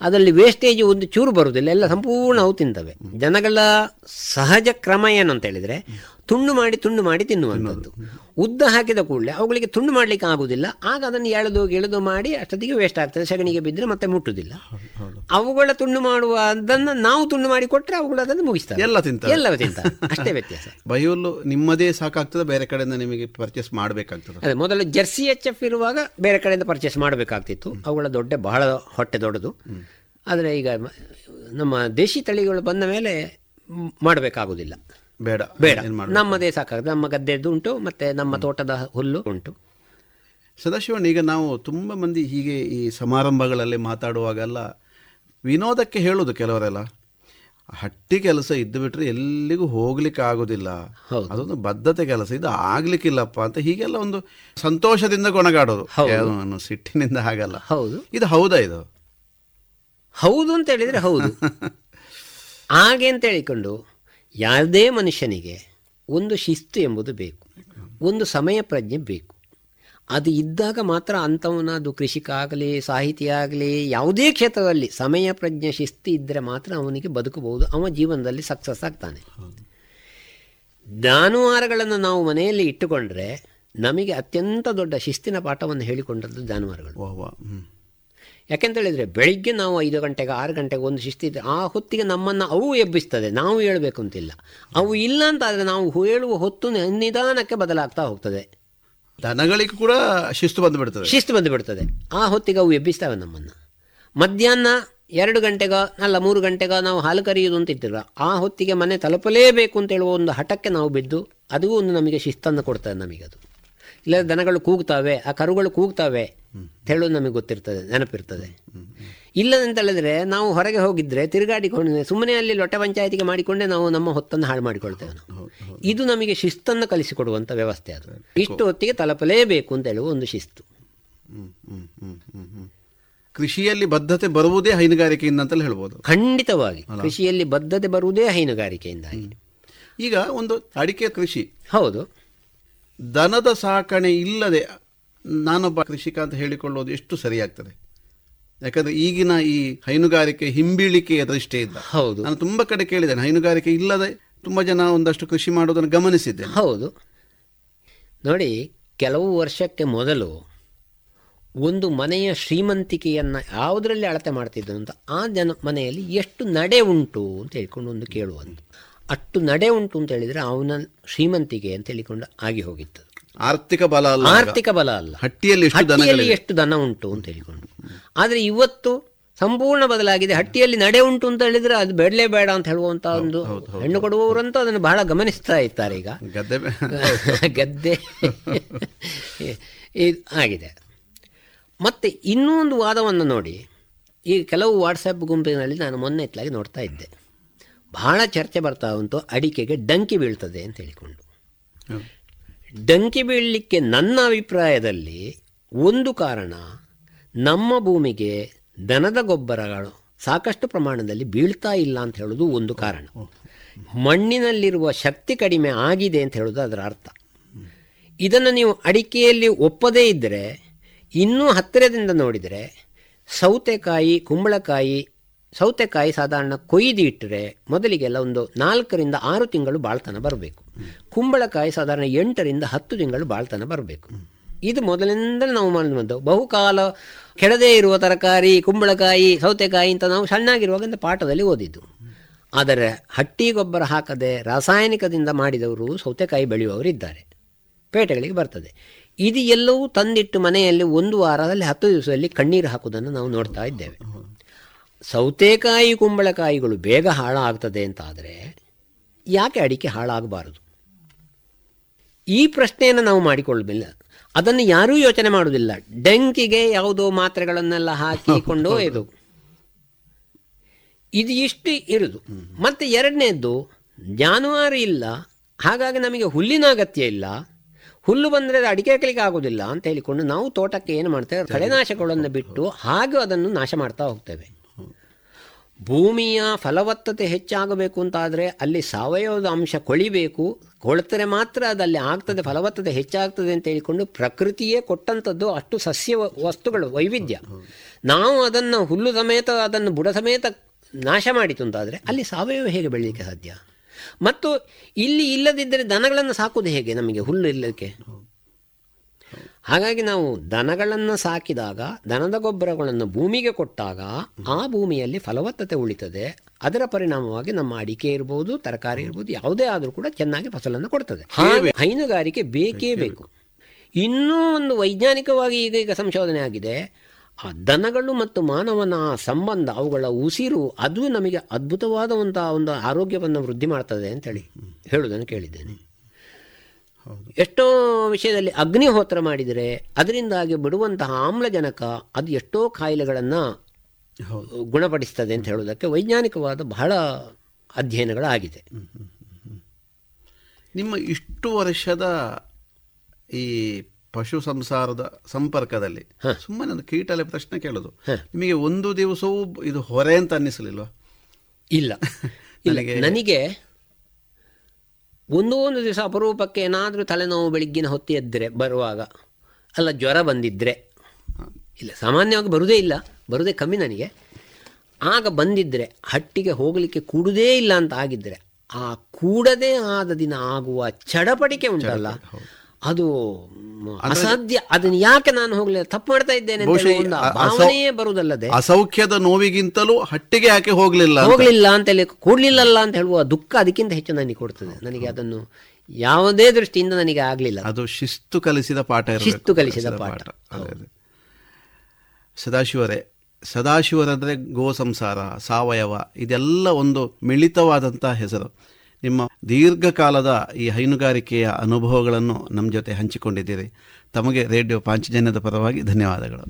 ಅದರಲ್ಲಿ ವೇಸ್ಟೇಜ್ ಒಂದು ಚೂರು ಬರುವುದಿಲ್ಲ ಎಲ್ಲ ಸಂಪೂರ್ಣ ಅವು ತಿಂತವೆ. ಜನಗಳ ಸಹಜ ಕ್ರಮ ಏನು ತುಂಡು ಮಾಡಿ ತುಂಡು ಮಾಡಿ ತಿನ್ನುವಂಥದ್ದು. ಉದ್ದ ಹಾಕಿದ ಕೂಡಲೇ ಅವುಗಳಿಗೆ ತುಂಡು ಮಾಡಲಿಕ್ಕೆ ಆಗುದಿಲ್ಲ. ಆಗ ಅದನ್ನು ಎಳೆದು ಗೆಳೆದು ಮಾಡಿ ಅಷ್ಟೊತ್ತಿಗೆ ವೇಸ್ಟ್ ಆಗ್ತದೆ. ಸಗಣಿಗೆ ಬಿದ್ದರೆ ಮತ್ತೆ ಮುಟ್ಟುದಿಲ್ಲ. ಅವುಗಳ ತುಂಡು ಮಾಡುವ ಅದನ್ನು ನಾವು ತುಂಡು ಮಾಡಿ ಕೊಟ್ಟರೆ ಅವುಗಳು ಅದನ್ನು ಮುಗಿಸ್ತಾರೆ. ಎಲ್ಲ ತಿಂತಾರೆ. ಎಲ್ಲ ತಿಂತಾರೆ. ಅಷ್ಟೇ ವ್ಯತ್ಯಾಸ. ಬಯೋಲು ನಿಮ್ಮದೇ ಸಾಕಾಗ್ತದೆ ಬೇರೆ ಕಡೆಯಿಂದ ನಿಮಗೆ ಪರ್ಚೇಸ್ ಮಾಡಬೇಕಾಗ್ತದೆ. ಅದೇ ಮೊದಲು ಜರ್ಸಿ ಎಚ್ ಎಫ್ ಇರುವಾಗ ಬೇರೆ ಕಡೆಯಿಂದ ಪರ್ಚೇಸ್ ಮಾಡಬೇಕಾಗ್ತಿತ್ತು. ಅವುಗಳ ದೊಡ್ಡ ಬಹಳ ಹೊಟ್ಟೆ ದೊಡ್ಡದು. ಆದರೆ ಈಗ ನಮ್ಮ ದೇಶಿ ತಳಿಗಳು ಬಂದ ಮೇಲೆ ಮಾಡಬೇಕಾಗೋದಿಲ್ಲ. ಮಾಡಬೇಕಾಗುವುದಿಲ್ಲ ಬೇಡ ಬೇಡ? ನಮ್ಮದೇ ಸಾಕಾಗುತ್ತೆ. ನಮ್ಮ ಗದ್ದೆದ್ದು ಉಂಟು ಮತ್ತೆ ನಮ್ಮ ತೋಟದ ಹುಲ್ಲು ಉಂಟು. ಸದಾಶಿವಣ್ಣ ಈಗ ನಾವು ತುಂಬ ಮಂದಿ ಹೀಗೆ ಈ ಸಮಾರಂಭಗಳಲ್ಲಿ ಮಾತಾಡುವಾಗೆಲ್ಲ ವಿನೋದಕ್ಕೆ ಹೇಳೋದು ಕೆಲವರೆಲ್ಲ. ಹಟ್ಟಿ ಕೆಲಸ ಇದ್ದು ಬಿಟ್ರೆ ಎಲ್ಲಿಗೂ ಹೋಗ್ಲಿಕ್ಕೆ ಆಗೋದಿಲ್ಲ. ಹೌದು. ಅದೊಂದು ಬದ್ಧತೆ ಕೆಲಸ. ಇದು ಆಗ್ಲಿಕ್ಕಿಲ್ಲಪ್ಪ ಅಂತ ಹೀಗೆಲ್ಲ ಒಂದು ಸಂತೋಷದಿಂದ ಕೊಣಗಾಡೋದು ಸಿಟ್ಟಿನಿಂದ ಹಾಗಲ್ಲ. ಹೌದು. ಇದು ಹೌದಾ ಇದು? ಹೌದು ಅಂತ ಹೇಳಿದ್ರೆ ಹೌದು. ಹಾಗೆ ಅಂತ ಹೇಳಿಕೊಂಡು ಯಾವುದೇ ಮನುಷ್ಯನಿಗೆ ಒಂದು ಶಿಸ್ತು ಎಂಬುದು ಬೇಕು. ಒಂದು ಸಮಯ ಪ್ರಜ್ಞೆ ಬೇಕು. ಅದು ಇದ್ದಾಗ ಮಾತ್ರ ಅಂಥವನ ಅದು ಕೃಷಿಕ ಆಗಲಿ ಸಾಹಿತಿ ಆಗಲಿ ಯಾವುದೇ ಕ್ಷೇತ್ರದಲ್ಲಿ ಸಮಯ ಪ್ರಜ್ಞೆ, ಶಿಸ್ತು ಇದ್ದರೆ ಮಾತ್ರ ಅವನಿಗೆ ಬದುಕಬಹುದು. ಅವನ ಜೀವನದಲ್ಲಿ ಸಕ್ಸಸ್ ಆಗ್ತಾನೆ. ಜಾನುವಾರುಗಳನ್ನು ನಾವು ಮನೆಯಲ್ಲಿ ಇಟ್ಟುಕೊಂಡ್ರೆ ನಮಗೆ ಅತ್ಯಂತ ದೊಡ್ಡ ಶಿಸ್ತಿನ ಪಾಠವನ್ನು ಹೇಳಿಕೊಂಡದ್ದು ಜಾನುವಾರುಗಳು ವಾಹ್ ವಾಹ್ ಹ್ಮ್ ಯಾಕೆಂತ ಹೇಳಿದರೆ ಬೆಳಿಗ್ಗೆ ನಾವು ಐದು ಗಂಟೆಗೆ ಆರು ಗಂಟೆಗೆ ಒಂದು ಶಿಸ್ತಿದ್ರೆ ಆ ಹೊತ್ತಿಗೆ ನಮ್ಮನ್ನು ಅವು ಎಬ್ಬಿಸ್ತದೆ. ನಾವು ಹೇಳಬೇಕು ಅಂತಿಲ್ಲ. ಅವು ಇಲ್ಲ ಅಂತ ಆದರೆ ನಾವು ಹೇಳುವ ಹೊತ್ತು ನಿಧಾನಕ್ಕೆ ಬದಲಾಗ್ತಾ ಹೋಗ್ತದೆ. ದನಗಳಿಗೆ ಕೂಡ ಶಿಸ್ತು ಬಂದುಬಿಡ್ತದೆ ಶಿಸ್ತು ಬಂದುಬಿಡ್ತದೆ ಆ ಹೊತ್ತಿಗೆ ಅವು ಎಬ್ಬಿಸ್ತವೆ ನಮ್ಮನ್ನು. ಮಧ್ಯಾಹ್ನ ಎರಡು ಗಂಟೆಗ ಅಲ್ಲ ಮೂರು ಗಂಟೆಗ ನಾವು ಹಾಲು ಕರೆಯುವುದು ಅಂತ ಆ ಹೊತ್ತಿಗೆ ಮನೆ ತಲುಪಲೇಬೇಕು ಅಂತ ಹೇಳುವ ಒಂದು ಹಠಕ್ಕೆ ನಾವು ಬಿದ್ದು ಅದು ಒಂದು ನಮಗೆ ಶಿಸ್ತನ್ನು ಕೊಡ್ತದೆ ನಮಗೆ ಅದು ಇಲ್ಲ ದನಗಳು ಕೂಗ್ತವೆ ಆ ಕರುಗಳು ಕೂಗ್ತವೆ ಹೇಳೋದು ನಮಗೆ ಗೊತ್ತಿರ್ತದೆ ನೆನಪಿರ್ತದೆ. ಇಲ್ಲದಂತ ಹೇಳಿದ್ರೆ ನಾವು ಹೊರಗೆ ಹೋಗಿದ್ರೆ ತಿರುಗಾಡಿಕೊಂಡು ಸುಮ್ಮನೆ ಅಲ್ಲಿ ಲೊಟ್ಟೆ ಪಂಚಾಯತಿಗೆ ಮಾಡಿಕೊಂಡೆ ನಾವು ನಮ್ಮ ಹೊತ್ತನ್ನು ಹಾಳು ಮಾಡಿಕೊಳ್ತೇವೆ ನಾವು. ಇದು ನಮಗೆ ಶಿಸ್ತನ್ನು ಕಲಿಸಿಕೊಡುವಂಥ ವ್ಯವಸ್ಥೆ ಅದು. ಇಷ್ಟು ಹೊತ್ತಿಗೆ ತಲುಪಲೇಬೇಕು ಅಂತ ಹೇಳುವ ಒಂದು ಶಿಸ್ತು. ಕೃಷಿಯಲ್ಲಿ ಬದ್ಧತೆ ಬರುವುದೇ ಹೈನುಗಾರಿಕೆಯಿಂದ ಅಂತಲೇ ಹೇಳ್ಬೋದು. ಖಂಡಿತವಾಗಿ. ಕೃಷಿಯಲ್ಲಿ ಬದ್ಧತೆ ಬರುವುದೇ ಹೈನುಗಾರಿಕೆಯಿಂದ ಈಗ ಒಂದು ಅಡಿಕೆ ಕೃಷಿ. ಹೌದು. ದನದ ಸಾಕಣೆ ಇಲ್ಲದೆ ನಾನೊಬ್ಬ ಕೃಷಿಕ ಅಂತ ಹೇಳಿಕೊಳ್ಳೋದು ಎಷ್ಟು ಸರಿಯಾಗ್ತದೆ. ಯಾಕಂದ್ರೆ ಈಗಿನ ಈ ಹೈನುಗಾರಿಕೆ ಹಿಂಬೀಳಿಕೆಯ ದೃಷ್ಟಿಯಿಂದ ಹೌದು. ನಾನು ತುಂಬ ಕಡೆ ಕೇಳಿದ್ದೇನೆ ಹೈನುಗಾರಿಕೆ ಇಲ್ಲದೆ ತುಂಬ ಜನ ಒಂದಷ್ಟು ಕೃಷಿ ಮಾಡೋದನ್ನು ಗಮನಿಸಿದ್ದೆ ಹೌದು. ನೋಡಿ ಕೆಲವು ವರ್ಷಕ್ಕೆ ಮೊದಲು ಒಂದು ಮನೆಯ ಶ್ರೀಮಂತಿಕೆಯನ್ನು ಯಾವುದರಲ್ಲಿ ಅಳತೆ ಮಾಡ್ತಿದ್ದು ಅಂತ ಆ ಜನ ಮನೆಯಲ್ಲಿ ಎಷ್ಟು ನಡೆ ಉಂಟು ಅಂತ ಹೇಳಿಕೊಂಡು ಒಂದು ಕೇಳುವಂತ. ಅಷ್ಟು ನಡೆ ಉಂಟು ಅಂತ ಹೇಳಿದರೆ ಅವನ ಶ್ರೀಮಂತಿಕೆ ಅಂತ ಹೇಳಿಕೊಂಡು ಆಗಿ ಹೋಗಿತ್ತು. ಆರ್ಥಿಕ ಬಲ ಅಲ್ಲ ಆರ್ಥಿಕ ಬಲ ಅಲ್ಲ. ಹಟ್ಟಿಯಲ್ಲಿ ಎಷ್ಟು ಹಟ್ಟಿಯಲ್ಲಿ ಎಷ್ಟು ದನ ಉಂಟು ಅಂತ ಹೇಳಿಕೊಂಡು. ಆದರೆ ಇವತ್ತು ಸಂಪೂರ್ಣ ಬದಲಾಗಿದೆ. ಹಟ್ಟಿಯಲ್ಲಿ ನಡೆ ಉಂಟು ಅಂತ ಹೇಳಿದ್ರೆ ಅದು ಬೇಡಲೇ ಬೇಡ ಅಂತ ಹೇಳುವಂತ ಒಂದು ಹೆಣ್ಣು ಕೊಡುವವರಂತೂ ಅದನ್ನು ಬಹಳ ಗಮನಿಸ್ತಾ ಇರ್ತಾರೆ ಈಗ. ಗದ್ದೆ ಗದ್ದೆ. ಆಗಿದೆ. ಮತ್ತೆ ಇನ್ನೂ ಒಂದು ವಾದವನ್ನು ನೋಡಿ. ಈ ಕೆಲವು ವಾಟ್ಸಪ್ ಗುಂಪಿನಲ್ಲಿ ನಾನು ಮೊನ್ನೆ ಇತ್ತಲಾಗಿ ನೋಡ್ತಾ ಇದ್ದೆ. ಬಹಳ ಚರ್ಚೆ ಬರ್ತಾ ಉಂಟು. ಅಡಿಕೆಗೆ ಡಂಕಿ ಬೀಳ್ತದೆ ಅಂತ ಹೇಳಿಕೊಂಡು. ಡಂಕಿ ಬೀಳಲಿಕ್ಕೆ ನನ್ನ ಅಭಿಪ್ರಾಯದಲ್ಲಿ ಒಂದು ಕಾರಣ ನಮ್ಮ ಭೂಮಿಗೆ ದನದ ಗೊಬ್ಬರಗಳು ಸಾಕಷ್ಟು ಪ್ರಮಾಣದಲ್ಲಿ ಬೀಳ್ತಾ ಇಲ್ಲ ಅಂತ ಹೇಳೋದು ಒಂದು ಕಾರಣ. ಮಣ್ಣಿನಲ್ಲಿರುವ ಶಕ್ತಿ ಕಡಿಮೆ ಆಗಿದೆ ಅಂತ ಹೇಳೋದು ಅದರ ಅರ್ಥ. ಇದನ್ನು ನೀವು ಅಡಿಕೆಯಲ್ಲಿ ಒಪ್ಪದೇ ಇದ್ದರೆ ಇನ್ನೂ ಹತ್ತಿರದಿಂದ ನೋಡಿದರೆ, ಸೌತೆಕಾಯಿ, ಕುಂಬಳಕಾಯಿ, ಸೌತೆಕಾಯಿ ಸಾಧಾರಣ ಕೊಯ್ದು ಇಟ್ಟರೆ ಮೊದಲಿಗೆಲ್ಲ ಒಂದು ನಾಲ್ಕರಿಂದ ಆರು ತಿಂಗಳು ಬಾಳ್ತನ ಬರಬೇಕು. ಕುಂಬಳಕಾಯಿ ಸಾಧಾರಣ ಎಂಟರಿಂದ ಹತ್ತು ತಿಂಗಳು ಬಾಳ್ತನ ಬರಬೇಕು. ಇದು ಮೊದಲಿಂದಲೇ ನಾವು ಮಾಡಿದ್ವಂಥ ಬಹುಕಾಲ ಕೆಡದೇ ಇರುವ ತರಕಾರಿ, ಕುಂಬಳಕಾಯಿ, ಸೌತೆಕಾಯಿ ಅಂತ ನಾವು ಸಣ್ಣಾಗಿರುವಾಗ ಪಾಠದಲ್ಲಿ ಓದಿದ್ದು. ಆದರೆ ಹಟ್ಟಿ ಗೊಬ್ಬರ ಹಾಕದೆ ರಾಸಾಯನಿಕದಿಂದ ಮಾಡಿದವರು ಸೌತೆಕಾಯಿ ಬೆಳೆಯುವವರು ಇದ್ದಾರೆ ಪೇಟೆಗಳಿಗೆ ಬರ್ತದೆ. ಇದು ಎಲ್ಲವೂ ತಂದಿಟ್ಟು ಮನೆಯಲ್ಲಿ ಒಂದು ವಾರದಲ್ಲಿ ಹತ್ತು ದಿವಸದಲ್ಲಿ ಕಣ್ಣೀರು ಹಾಕುವುದನ್ನು ನಾವು ನೋಡ್ತಾ ಇದ್ದೇವೆ. ಸೌತೆಕಾಯಿ, ಕುಂಬಳಕಾಯಿಗಳು ಬೇಗ ಹಾಳಾಗ್ತದೆ ಅಂತಾದರೆ ಯಾಕೆ ಅಡಿಕೆ ಹಾಳಾಗಬಾರದು? ಈ ಪ್ರಶ್ನೆಯನ್ನು ನಾವು ಮಾಡಿಕೊಳ್ಳಲಿಲ್ಲ ಅದನ್ನು ಯಾರೂ ಯೋಚನೆ ಮಾಡುವುದಿಲ್ಲ. ಡೆಂಕಿಗೆ ಯಾವುದೋ ಮಾತ್ರೆಗಳನ್ನೆಲ್ಲ ಹಾಕಿಕೊಂಡು ಇದು ಇದು ಇಷ್ಟು ಇರುದು. ಮತ್ತೆ ಎರಡನೇದ್ದು ಜಾನುವಾರು ಇಲ್ಲ. ಹಾಗಾಗಿ ನಮಗೆ ಹುಲ್ಲಿನ ಅಗತ್ಯ ಇಲ್ಲ. ಹುಲ್ಲು ಬಂದರೆ ಅಡಿಕೆ ಹಾಕಲಿಕ್ಕೆ ಆಗೋದಿಲ್ಲ ಅಂತ ಹೇಳಿಕೊಂಡು ನಾವು ತೋಟಕ್ಕೆ ಏನು ಮಾಡ್ತೇವೆ? ಕಳೆನಾಶಕಗಳನ್ನು ಬಿಟ್ಟು ಹಾಗೂ ಅದನ್ನು ನಾಶ ಮಾಡ್ತಾ ಹೋಗ್ತೇವೆ. ಭೂಮಿಯ ಫಲವತ್ತತೆ ಹೆಚ್ಚಾಗಬೇಕು ಅಂತಾದರೆ ಅಲ್ಲಿ ಸಾವಯವದ ಅಂಶ ಕೊಳಿಬೇಕು. ಕೊಳ್ತರೆ ಮಾತ್ರ ಅದಲ್ಲಿ ಆಗ್ತದೆ ಫಲವತ್ತತೆ ಹೆಚ್ಚಾಗ್ತದೆ ಅಂತ ಹೇಳಿಕೊಂಡು ಪ್ರಕೃತಿಯೇ ಕೊಟ್ಟಂಥದ್ದು ಅಷ್ಟು ಸಸ್ಯ ವಸ್ತುಗಳು ವೈವಿಧ್ಯ. ನಾವು ಅದನ್ನು ಹುಲ್ಲು ಸಮೇತ ಅದನ್ನು ಬುಡ ಸಮೇತ ನಾಶ ಮಾಡಿತು ಅಂತಾದರೆ ಅಲ್ಲಿ ಸಾವಯವ ಹೇಗೆ ಬೆಳೀಲಿಕ್ಕೆ ಸಾಧ್ಯ? ಮತ್ತು ಇಲ್ಲಿ ಇಲ್ಲದಿದ್ದರೆ ದನಗಳನ್ನು ಸಾಕುವುದು ಹೇಗೆ ನಮಗೆ ಹುಲ್ಲು ಇಲ್ಲಕ್ಕೆ ಹಾಗಾಗಿ ನಾವು ದನಗಳನ್ನು ಸಾಕಿದಾಗ ದನದ ಗೊಬ್ಬರಗಳನ್ನು ಭೂಮಿಗೆ ಕೊಟ್ಟಾಗ ಆ ಭೂಮಿಯಲ್ಲಿ ಫಲವತ್ತತೆ ಉಳಿತದೆ. ಅದರ ಪರಿಣಾಮವಾಗಿ ನಮ್ಮ ಅಡಿಕೆ ಇರ್ಬೋದು ತರಕಾರಿ ಇರ್ಬೋದು ಯಾವುದೇ ಆದರೂ ಕೂಡ ಚೆನ್ನಾಗಿ ಫಸಲನ್ನು ಕೊಡ್ತದೆ. ಹಾಗೆ ಹೈನುಗಾರಿಕೆ ಬೇಕೇ ಬೇಕು. ಇನ್ನೂ ಒಂದು ವೈಜ್ಞಾನಿಕವಾಗಿ ಈಗ ಈಗ ಸಂಶೋಧನೆ ಆಗಿದೆ. ಆ ದನಗಳು ಮತ್ತು ಮಾನವನ ಸಂಬಂಧ ಅವುಗಳ ಉಸಿರು ಅದು ನಮಗೆ ಅದ್ಭುತವಾದ ಒಂದು ಆರೋಗ್ಯವನ್ನು ವೃದ್ಧಿ ಮಾಡ್ತದೆ ಅಂತೇಳಿ ಹೇಳುವುದನ್ನು ಕೇಳಿದ್ದೇನೆ. ಎಷ್ಟೋ ವಿಷಯದಲ್ಲಿ ಅಗ್ನಿಹೋತ್ರ ಮಾಡಿದರೆ ಅದರಿಂದಾಗಿ ಬಿಡುವಂತಹ ಆಮ್ಲಜನಕ ಅದು ಎಷ್ಟೋ ಕಾಯಿಲೆಗಳನ್ನು ಗುಣಪಡಿಸ್ತದೆ ಅಂತ ಹೇಳೋದಕ್ಕೆ ವೈಜ್ಞಾನಿಕವಾದ ಬಹಳ ಅಧ್ಯಯನಗಳಾಗಿದೆ. ನಿಮ್ಮ ಇಷ್ಟು ವರ್ಷದ ಈ ಪಶು ಸಂಸಾರದ ಸಂಪರ್ಕದಲ್ಲಿ ಸುಮ್ಮನೆ ಒಂದು ಕೀಟಲೆ ಪ್ರಶ್ನೆ ಕೇಳೋದು. ನಿಮಗೆ ಒಂದು ದಿವಸವೂ ಇದು ಹೊರೆ ಅಂತ ಅನ್ನಿಸಲಿಲ್ವಾ? ಇಲ್ಲ. ಇಲ್ಲ. ನನಗೆ ಒಂದೋ ದಿವಸ ಅಪರೂಪಕ್ಕೆ ಏನಾದರೂ ತಲೆನೋವು ಬೆಳಿಗ್ಗಿನ ಹೊತ್ತಿ ಎದ್ದರೆ, ಬರುವಾಗ, ಅಲ್ಲ ಜ್ವರ ಬಂದಿದ್ದರೆ ಇಲ್ಲ, ಸಾಮಾನ್ಯವಾಗಿ ಬರುವುದೇ ಇಲ್ಲ ಬರುವುದೇ ಕಮ್ಮಿ ನನಗೆ. ಆಗ ಬಂದಿದ್ದರೆ ಹಟ್ಟಿಗೆ ಹೋಗಲಿಕ್ಕೆ ಕೂಡುವುದೇ ಇಲ್ಲ ಅಂತ ಆಗಿದ್ದರೆ ಆ ಕೂಡದೇ ಆದ ದಿನ ಆಗುವ ಚಡಪಡಿಕೆ ಉಂಟಲ್ಲ? ಅದು ಅಸಾಧ್ಯ. ಅದನ್ನ ಯಾಕೆ ನಾನು ಹೋಗ್ಲಿಲ್ಲ ತಪ್ಪು ಮಾಡ್ತಾ ಇದ್ದೇನೆ ಭಾವನೆಯೇ ಬರುವುದಲ್ಲದೆ. ಅಸೌಖ್ಯದ ನೋವಿಗಿಂತಲೂ ಹಟ್ಟಿಗೆ ಯಾಕೆ ಹೋಗ್ಲಿಲ್ಲ ಹೋಗ್ಲಿಲ್ಲ ಅಂತ ಹೇಳಿ ಕೂಡ್ಲಿಲ್ಲಲ್ಲ ಅಂತ ಹೇಳುವ ದುಃಖ ಅದಕ್ಕಿಂತ ಹೆಚ್ಚು ನನಗೆ ಕೊಡ್ತದೆ. ನನಗೆ ಅದನ್ನು ಯಾವುದೇ ದೃಷ್ಟಿಯಿಂದ ನನಗೆ ಆಗ್ಲಿಲ್ಲ. ಅದು ಶಿಸ್ತು ಕಲಿಸಿದ ಪಾಠ ಶಿಸ್ತು ಕಲಿಸಿದ ಪಾಠ. ಸದಾಶಿವರೇ ಸದಾಶಿವರಂದ್ರೆ ಗೋ ಸಂಸಾರ ಸಾವಯವ ಇದೆಲ್ಲ ಒಂದು ಮಿಳಿತವಾದಂತಹ ಹೆಸರು. ನಿಮ್ಮ ದೀರ್ಘಕಾಲದ ಈ ಹೈನುಗಾರಿಕೆಯ ಅನುಭವಗಳನ್ನು ನಮ್ಮ ಜೊತೆ ಹಂಚಿಕೊಂಡಿದ್ದೀರಿ. ತಮಗೆ ರೇಡಿಯೋ ಪಾಂಚಜನ್ಯದ ಪರವಾಗಿ ಧನ್ಯವಾದಗಳು.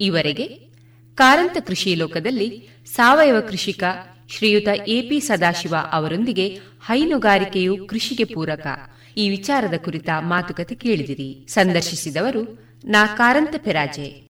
ಈವರೆಗೆ ಕಾರಂತ ಕೃಷಿ ಲೋಕದಲ್ಲಿ ಸಾವಯವ ಕೃಷಿಕ ಶ್ರೀಯುತ ಎಪಿ ಸದಾಶಿವ ಅವರೊಂದಿಗೆ ಹೈನುಗಾರಿಕೆಯು ಕೃಷಿಗೆ ಪೂರಕ. ಈ ವಿಚಾರದ ಕುರಿತ ಮಾತುಕತೆ ಕೇಳಿದಿರಿ. ಸಂದರ್ಶಿಸಿದವರು ನಾ ಕಾರಂತ ಪೆರಾಜೆ.